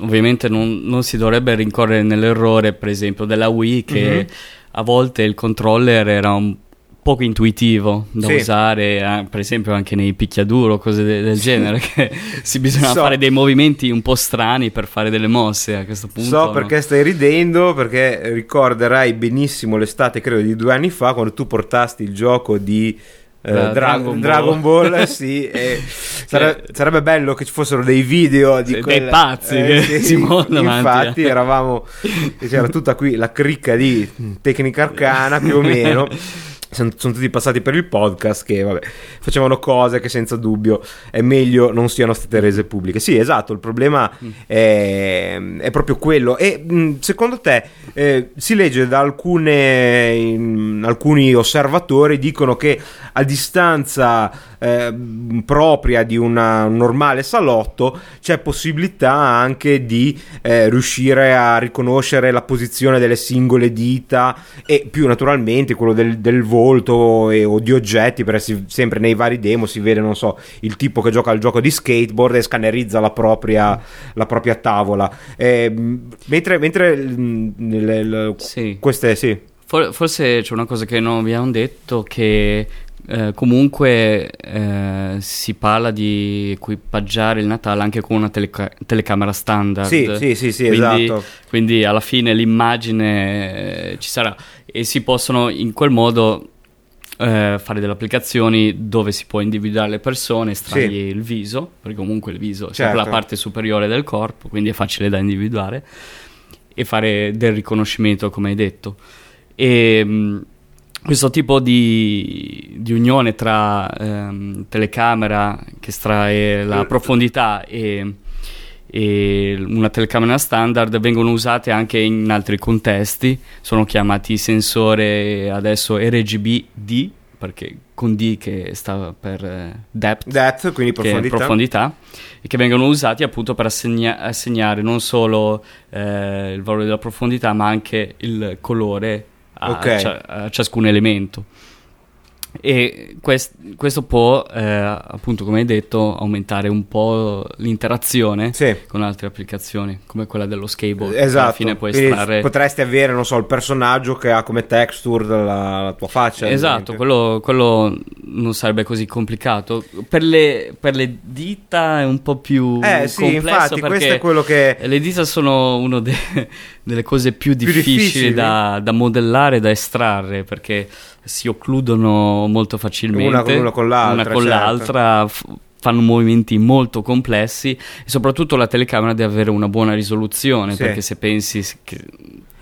ovviamente non, non, si dovrebbe rincorrere nell'errore, per esempio, della Wii che mm-hmm. a volte il controller era un poco intuitivo da sì. usare, eh, per esempio anche nei picchiaduro, cose de- del genere, che *laughs* si bisogna so. fare dei movimenti un po' strani per fare delle mosse a questo punto. So no? perché stai ridendo, perché ricorderai benissimo l'estate, credo di due anni fa, quando tu portasti il gioco di... Uh, Dra- Dragon, Dragon, Ball, Ball sì, *laughs* sare- sarebbe bello che ci fossero dei video di quella... dei pazzi eh, che sì, si muovono infatti eravamo *laughs* c'era tutta qui la cricca di tecnica arcana più o meno sono, tutti passati per il podcast che vabbè, facevano cose che senza dubbio è meglio non siano state rese pubbliche. Sì, esatto, il problema mm. è, è proprio quello. E mm, secondo te eh, si legge da alcune, in, alcuni osservatori dicono che a distanza eh, propria di una, un normale salotto c'è possibilità anche di eh, riuscire a riconoscere la posizione delle singole dita e più naturalmente quello del, del volto e, o di oggetti perché si, sempre nei vari demo si vede non so il tipo che gioca al gioco di skateboard e scannerizza la propria, la propria tavola eh, mentre, mentre le, le, sì. queste sì forse c'è una cosa che non abbiamo detto che eh, comunque eh, si parla di equipaggiare il Natale anche con una teleca- telecamera standard. Sì, sì, sì, sì quindi, esatto. Quindi alla fine l'immagine eh, ci sarà e si possono in quel modo eh, fare delle applicazioni dove si può individuare le persone, estrargli sì. il viso, perché comunque il viso certo. è la parte superiore del corpo, quindi è facile da individuare, e fare del riconoscimento, come hai detto. E mm, questo tipo di, di unione tra ehm, telecamera che estrae la profondità e, e, una telecamera standard vengono usate anche in altri contesti, sono chiamati sensore adesso RGB-D perché con D che sta per eh, depth, depth quindi profondità. profondità. e che vengono usati appunto per assegna- assegnare non solo eh, il valore della profondità ma anche il colore a, okay. cia- a ciascun elemento. E quest- questo può, eh, appunto, come hai detto, aumentare un po' l'interazione sì. con altre applicazioni, come quella dello skateboard. Esatto. Alla fine puoi estrarre... Potresti avere, non so, il personaggio che ha come texture la, la tua faccia. Esatto, quello, quello, non sarebbe così complicato. Per le, per le dita è un po' più eh, sì, infatti, questo è quello che... Le dita sono una de- delle cose più difficili, più difficili. Da, da modellare, da estrarre, perché si occludono molto facilmente una con, una con l'altra, una con certo. l'altra f- fanno movimenti molto complessi e soprattutto la telecamera deve avere una buona risoluzione sì. perché se pensi che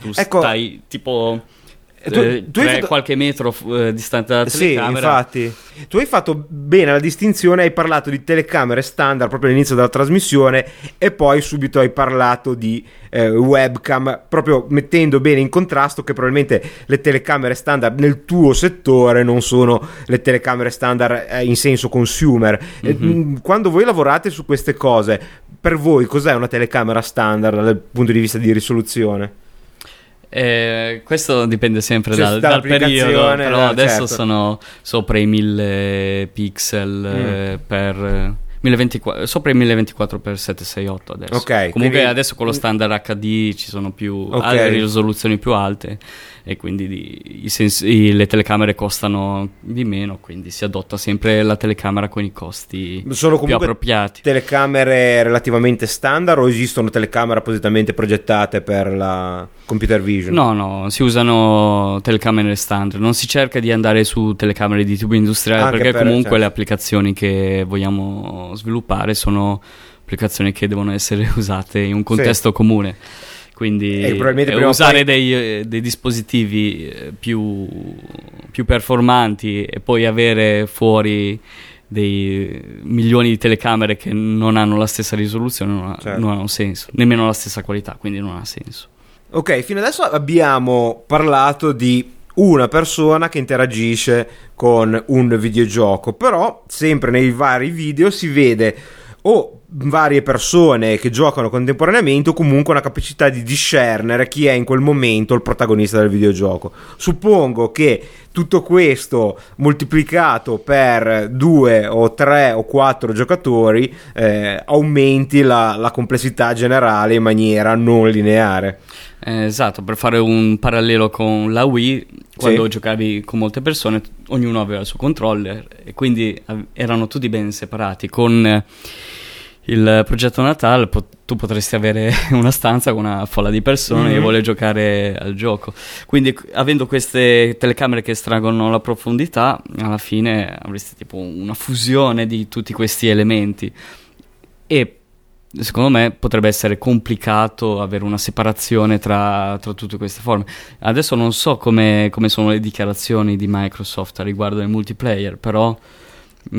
tu ecco, stai tipo tu- eh, tu hai tre- fatto- qualche metro eh, distante dalla Sì, telecamera. infatti. Tu hai fatto bene la distinzione, hai parlato di telecamere standard proprio all'inizio della trasmissione e poi subito hai parlato di eh, webcam, proprio mettendo bene in contrasto che probabilmente le telecamere standard nel tuo settore non sono le telecamere standard eh, in senso consumer. Mh, quando voi lavorate su queste cose, per voi cos'è una telecamera standard dal punto di vista di risoluzione? Eh, questo dipende sempre Sì, dal, dal periodo, però da- adesso certo. sono sopra i 1000 pixel eh, per eh, 1024, sopra i 1024x768 adesso. Ok, Comunque quindi- adesso con lo standard HD ci sono più Ok. altre risoluzioni più alte e quindi di- i sens- i- le telecamere costano di meno, quindi si adotta sempre la telecamera con i costi Sono più appropriati. telecamere relativamente standard o esistono telecamere appositamente progettate per la computer vision? No, no, si usano telecamere standard, non si cerca di andare su telecamere di tipo industriale Anche perché per- comunque certo. le applicazioni che vogliamo sviluppare sono applicazioni che devono essere *laughs* usate in un contesto comune. Quindi eh, o usare poi- dei, eh, dei dispositivi eh, più, più performanti e poi avere fuori dei milioni di telecamere che non hanno la stessa risoluzione non ha, Certo. non ha un senso, nemmeno la stessa qualità, quindi non ha senso. Ok, fino adesso abbiamo parlato di una persona che interagisce con un videogioco, però sempre nei vari video si vede o varie persone che giocano contemporaneamente o comunque una capacità di discernere chi è in quel momento il protagonista del videogioco. Suppongo che tutto questo moltiplicato per due o tre o quattro giocatori eh, aumenti la, la complessità generale in maniera non lineare. Eh, esatto, per fare un parallelo con la Wii, quando Sì. giocavi con molte persone, ognuno aveva il suo controller e quindi erano tutti ben separati. Con eh, il progetto Natal po- tu potresti avere *laughs* una stanza con una folla di persone che Mhm. vuole giocare al gioco. Quindi avendo queste telecamere che estraggono la profondità, alla fine avresti tipo una fusione di tutti questi elementi. E secondo me potrebbe essere complicato avere una separazione tra, tra tutte queste forme. Adesso non so come, come sono le dichiarazioni di Microsoft riguardo del multiplayer, però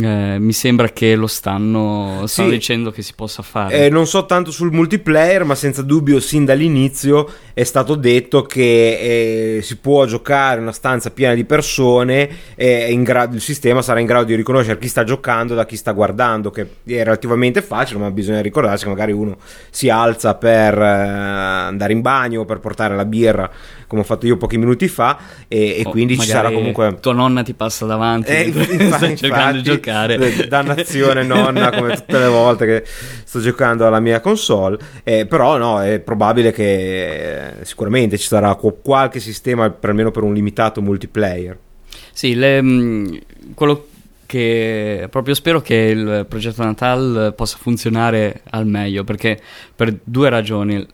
eh, mi sembra che lo stanno, stanno Sì. dicendo che si possa fare. Eh, non so tanto sul multiplayer, ma senza dubbio sin dall'inizio è stato detto che eh, si può giocare in una stanza piena di persone e in gra- il sistema sarà in grado di riconoscere chi sta giocando da chi sta guardando, che è relativamente facile, ma bisogna ricordarsi che magari uno si alza per eh, andare in bagno o per portare la birra, come ho fatto io pochi minuti fa, e, e O quindi ci sarà comunque... Tua nonna ti passa davanti, Eh, infatti, cercando di giocare. eh, Dannazione nonna, come tutte le volte che sto giocando alla mia console. Eh, però no, è probabile che eh, sicuramente ci sarà qu- qualche sistema, per almeno per un limitato multiplayer. Sì, le- mh, quello che proprio spero che il progetto Natal possa funzionare al meglio perché per due ragioni.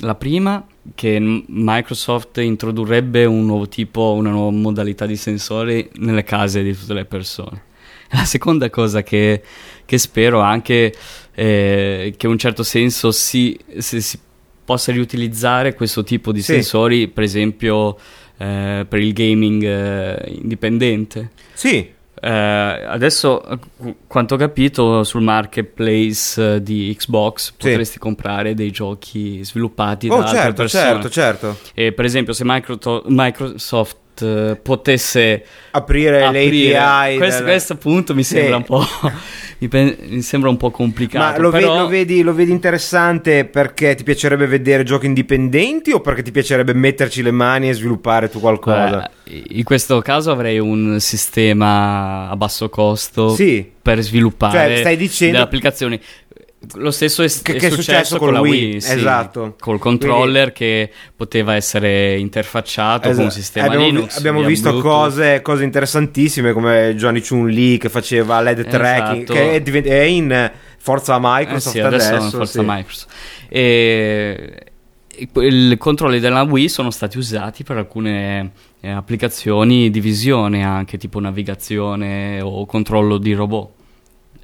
La prima, che Microsoft introdurrebbe un nuovo tipo, una nuova modalità di sensori nelle case di tutte le persone. *laughs* La seconda cosa che, che spero anche eh, che in un certo senso si, se si possa riutilizzare questo tipo di Sì. sensori, per esempio eh, per il gaming eh, indipendente. Sì, Eh, adesso, qu- quanto ho capito, sul marketplace eh, di Xbox Sì. potresti comprare dei giochi sviluppati da oh altre certo, persone. certo, certo. E per esempio, se Microsoft eh, potesse Aprire, aprire l'API. questo, del- questo appunto mi Sì. sembra un po' *laughs* mi, sembra un po' complicato Ma lo, ve- però lo vedi, lo vedi interessante perché ti piacerebbe vedere giochi indipendenti o perché ti piacerebbe metterci le mani e sviluppare tu qualcosa? eh, in questo caso avrei un sistema a basso costo Sì. per sviluppare Cioè, stai dicendo- delle applicazioni lo stesso è, Che- è che è successo con la la Wii, Wii, sì, esatto. col controller che poteva essere interfacciato con un Esatto. sistema abbiamo, Linux abbiamo visto cose, cose interessantissime come Johnny Chun Lee che faceva LED tracking, Esatto. che è, divent- è in Forza Eh Microsoft sì, adesso, adesso. Forza sì. Microsoft. E, i controlli della Wii sono stati usati per alcune eh, applicazioni di visione, anche tipo navigazione o controllo di robot.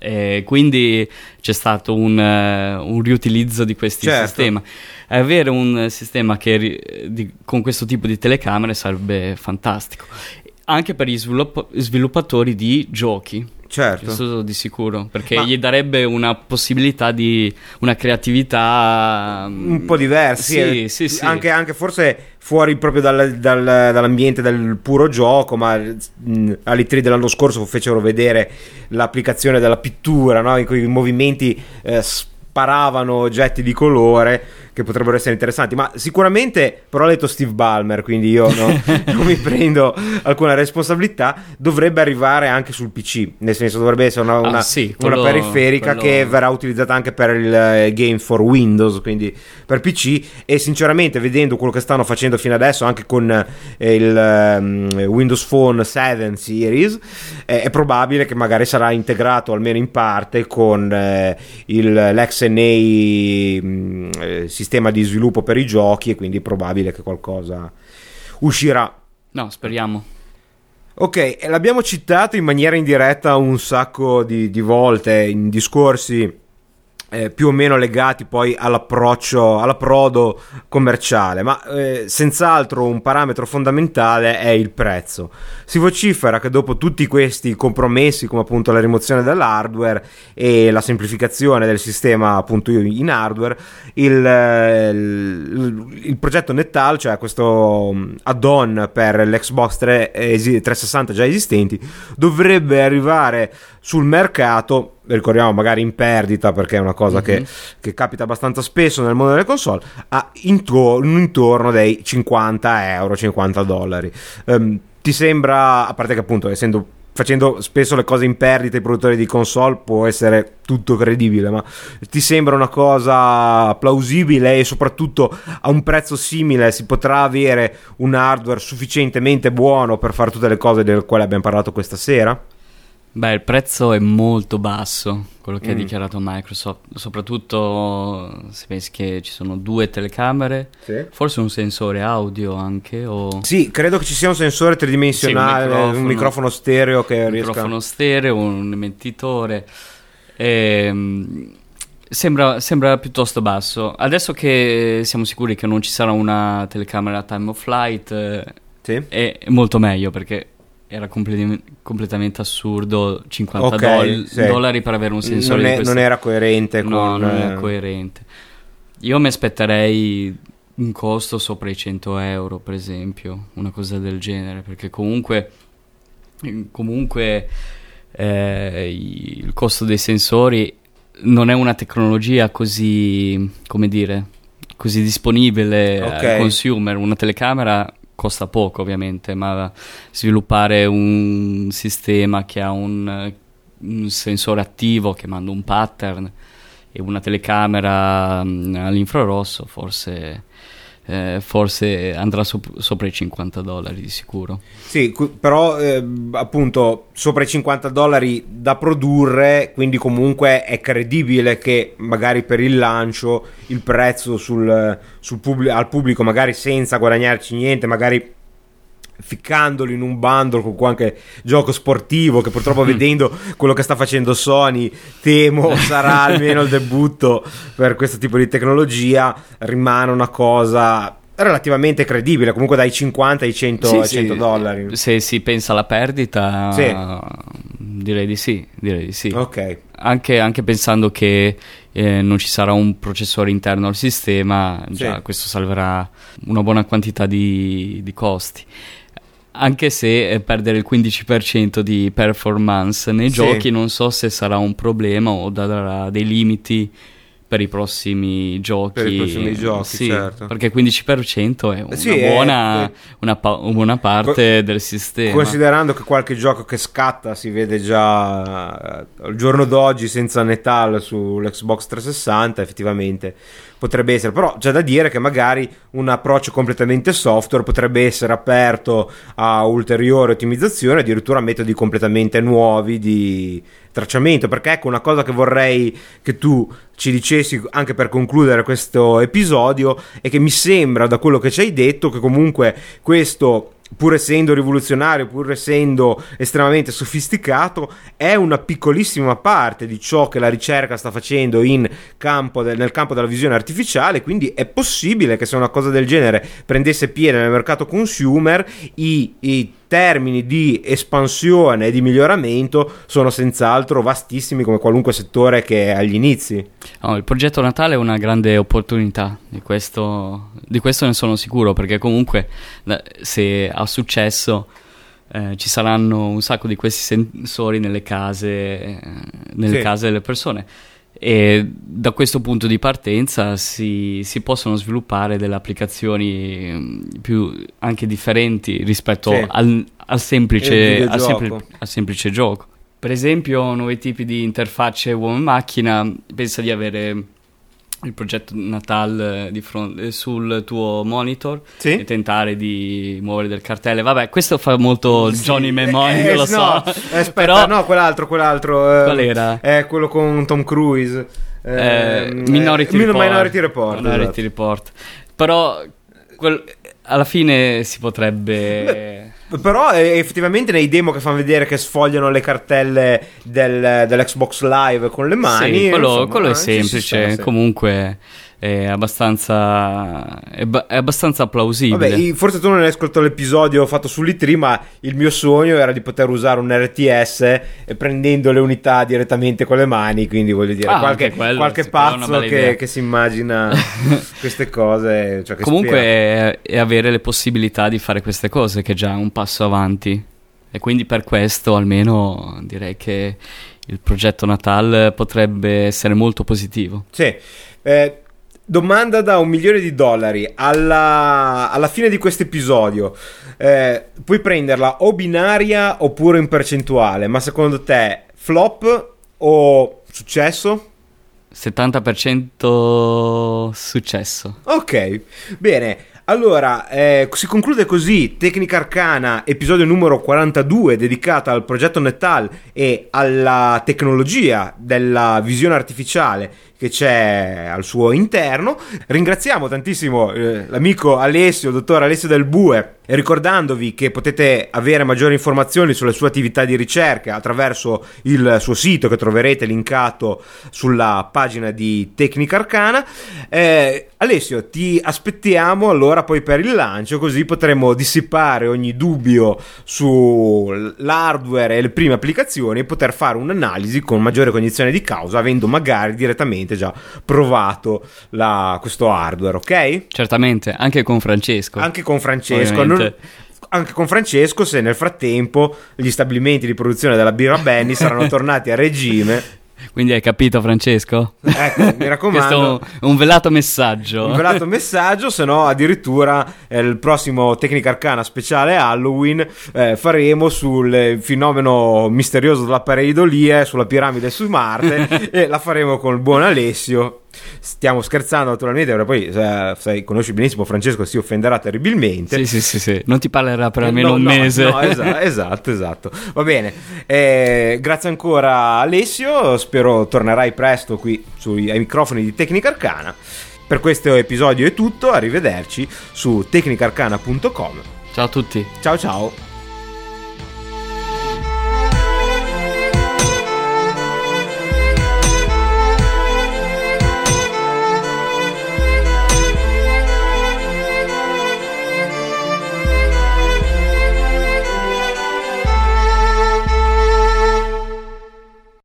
E quindi c'è stato un, eh, un riutilizzo di questi Certo. sistemi. Avere un sistema che di- con questo tipo di telecamere sarebbe fantastico. Anche per gli svilupp- sviluppatori di giochi, Certo. questo di sicuro, perché Ma- gli darebbe una possibilità di una creatività mm, un po' diversi, Sì, eh, sì, sì. Anche, anche forse fuori proprio dal- dal- dall'ambiente del puro gioco, ma mh, all'E3 dell'anno scorso fecero vedere l'applicazione della pittura, no? in cui i movimenti eh, sparavano oggetti di colore che potrebbero essere interessanti, ma sicuramente, però ha detto Steve Ballmer, quindi io no- *laughs* non mi prendo alcuna responsabilità, dovrebbe arrivare anche sul PC, nel senso dovrebbe essere una, Ah, una- sì, una quello- periferica quello- che verrà utilizzata anche per il eh, game for Windows, quindi per PC e sinceramente vedendo quello che stanno facendo fino adesso anche con eh, il ehm, Windows Phone 7 Series eh, è probabile che magari sarà integrato almeno in parte con eh, il, l'XNA mh, eh, sistema di sviluppo per i giochi e quindi è probabile che qualcosa uscirà No, speriamo. Ok, l'abbiamo citato in maniera indiretta un sacco di, di volte in discorsi eh, più o meno legati poi all'approccio, all'approdo commerciale, ma eh, senz'altro un parametro fondamentale è il prezzo. Si vocifera che dopo tutti questi compromessi, come appunto la rimozione dell'hardware e la semplificazione del sistema appunto in hardware, il, eh, il, il progetto Netal, cioè questo mm, add-on per l'Xbox 3 esi- 360 già esistenti, dovrebbe arrivare sul mercato, ricordiamo magari in perdita perché è una cosa che, Mhm. che capita abbastanza spesso nel mondo delle console, a intor- intorno dei 50 euro, 50 dollari. Ehm, ti sembra, a parte che appunto essendo facendo spesso le cose in perdita i produttori di console può essere tutto credibile ma ti sembra una cosa plausibile e soprattutto a un prezzo simile si potrà avere un hardware sufficientemente buono per fare tutte le cose delle quali abbiamo parlato questa sera? Beh, il prezzo è molto basso, quello che ha Mm. dichiarato Microsoft, soprattutto se pensi che ci sono due telecamere, Sì. forse un sensore audio anche, o Sì, credo che ci sia un sensore tridimensionale, Sì, un un, microfono. microfono stereo che un riesca microfono stereo, un emettitore. Ehm, sembra, sembra piuttosto basso. Adesso che siamo sicuri che non ci sarà una telecamera time of flight, eh, Sì. è molto meglio perché era completi- completamente assurdo 50 Ok, doll- sì. dollari per avere un sensore non, è- questo non era coerente No, con non è eh, coerente. Io mi aspetterei un costo sopra i 100 euro, per esempio, una cosa del genere, perché comunque, comunque eh, il costo dei sensori non è una tecnologia così, come dire, così disponibile Ok. al consumer. Una telecamera costa poco, ovviamente, ma sviluppare un sistema che ha un, un sensore attivo che manda un pattern e una telecamera mm, all'infrarosso, forse, eh, forse andrà sop- sopra i 50 dollari di sicuro. Sì, però eh, appunto sopra i 50 dollari da produrre, quindi comunque è credibile che magari per il lancio il prezzo sul, sul pubblico, al pubblico, magari senza guadagnarci niente, magari ficcandolo in un bundle con qualche gioco sportivo che purtroppo vedendo quello che sta facendo Sony temo sarà *laughs* almeno il debutto per questo tipo di tecnologia rimane una cosa relativamente credibile comunque dai 50 ai 100, Sì, ai sì, 100 dollari Se si pensa alla perdita, Sì. direi di sì, direi di sì. ok Anche, anche pensando che eh, non ci sarà un processore interno al sistema, già questo salverà una buona quantità di, di costi. Anche se eh, perdere il 15% di performance nei Sì. giochi non so se sarà un problema o darà dei limiti per i prossimi giochi. Per i prossimi giochi, Sì, certo. Perché il 15% è una, Sì, buona, è- una, pa- una buona parte del sistema. Considerando che qualche gioco che scatta si vede già eh, al giorno d'oggi senza Netal sull'Xbox 360, effettivamente potrebbe essere. Però c'è da dire che magari un approccio completamente software potrebbe essere aperto a ulteriore ottimizzazione, addirittura a metodi completamente nuovi di tracciamento. Perché ecco una cosa che vorrei che tu ci dicessi anche per concludere questo episodio è che mi sembra da quello che ci hai detto che comunque questo pur essendo rivoluzionario, pur essendo estremamente sofisticato, è una piccolissima parte di ciò che la ricerca sta facendo campo de- nel campo della visione artificiale, quindi è possibile che se una cosa del genere prendesse piede nel mercato consumer, i, i termini di espansione e di miglioramento sono senz'altro vastissimi come qualunque settore che è agli inizi. No, il progetto Natale è una grande opportunità, di questo, di questo ne sono sicuro, perché comunque se ha successo eh, ci saranno un sacco di questi sensori nelle case, eh, nelle sì. case delle persone e da questo punto di partenza si, si possono sviluppare delle applicazioni mm, più anche differenti rispetto sì. al, al, semplice, al, sempli, al, semplice, gioco. Per esempio, nuovi tipi di interfacce uomo-macchina, pensa di avere il progetto Natal eh, fronte, eh, sul tuo monitor sì? e tentare di muovere del cartelle. Vabbè, questo fa molto sì. Johnny Mnemonic, eh, io lo so. No, aspetta, Però... no, quell'altro, quell'altro. Eh, Qual era? È quello con Tom Cruise. Eh, Minority, Report. Minority Report. Minority esatto. Report. Però quel, alla fine si potrebbe... Però eh, effettivamente nei demo che fanno vedere che sfogliano le cartelle del, dell'Xbox Live con le mani... Sì, quello, insomma, quello è semplice, sta, sì. comunque è abbastanza, è, ba- è abbastanza plausibile. Vabbè, forse tu non hai ascoltato l'episodio fatto sull'I3, ma il mio sogno era di poter usare un RTS prendendo le unità direttamente con le mani, quindi voglio dire, ah, qualche, quello, qualche pazzo che, che, si immagina *laughs* queste cose. Cioè Comunque è, è avere le possibilità di fare queste cose che è già un passo avanti. E quindi per questo almeno direi che il progetto Natal potrebbe essere molto positivo. Sì. Eh, domanda da un milione di dollari alla, alla fine di questo episodio. Eh, puoi prenderla o binaria oppure in percentuale ma secondo te flop o successo? 70% successo. Ok bene. Allora, eh, si conclude così. Tecnica Arcana, episodio numero 42, dedicata al progetto Netal e alla tecnologia della visione artificiale che c'è al suo interno. Ringraziamo tantissimo eh, l'amico Alessio, il dottor Alessio Del Bue, ricordandovi che potete avere maggiori informazioni sulle sue attività di ricerca attraverso il suo sito che troverete linkato sulla pagina di Tecnica Arcana. Eh, Alessio, ti aspettiamo allora poi per il lancio, così potremo dissipare ogni dubbio sull'hardware e le prime applicazioni e poter fare un'analisi con maggiore cognizione di causa, avendo magari direttamente sicuramente già provato la, questo hardware, ok? Certamente, anche con Francesco. Anche con Francesco. Anche con Francesco se nel frattempo gli stabilimenti di produzione della birra Benny saranno *laughs* tornati a regime quindi hai capito, Francesco? Ecco, mi *laughs* raccomando. Questo è un, un velato messaggio. Un velato *laughs* messaggio, se no addirittura eh, il prossimo Tecnica Arcana speciale Halloween eh, faremo sul fenomeno misterioso della pareidolia, sulla piramide su Marte *laughs* e la faremo con il buon Alessio Stiamo scherzando naturalmente, perché poi eh, sai, conosci benissimo Francesco, si offenderà terribilmente. Sì, sì, sì, sì. non ti parlerà per almeno no, un no, mese. No, esatto, *laughs* esatto, esatto. Va bene, eh, grazie ancora Alessio, spero tornerai presto qui sui, ai microfoni di Tecnica Arcana. Per questo episodio è tutto, arrivederci su tecnicarcana.com. Ciao a tutti. Ciao ciao.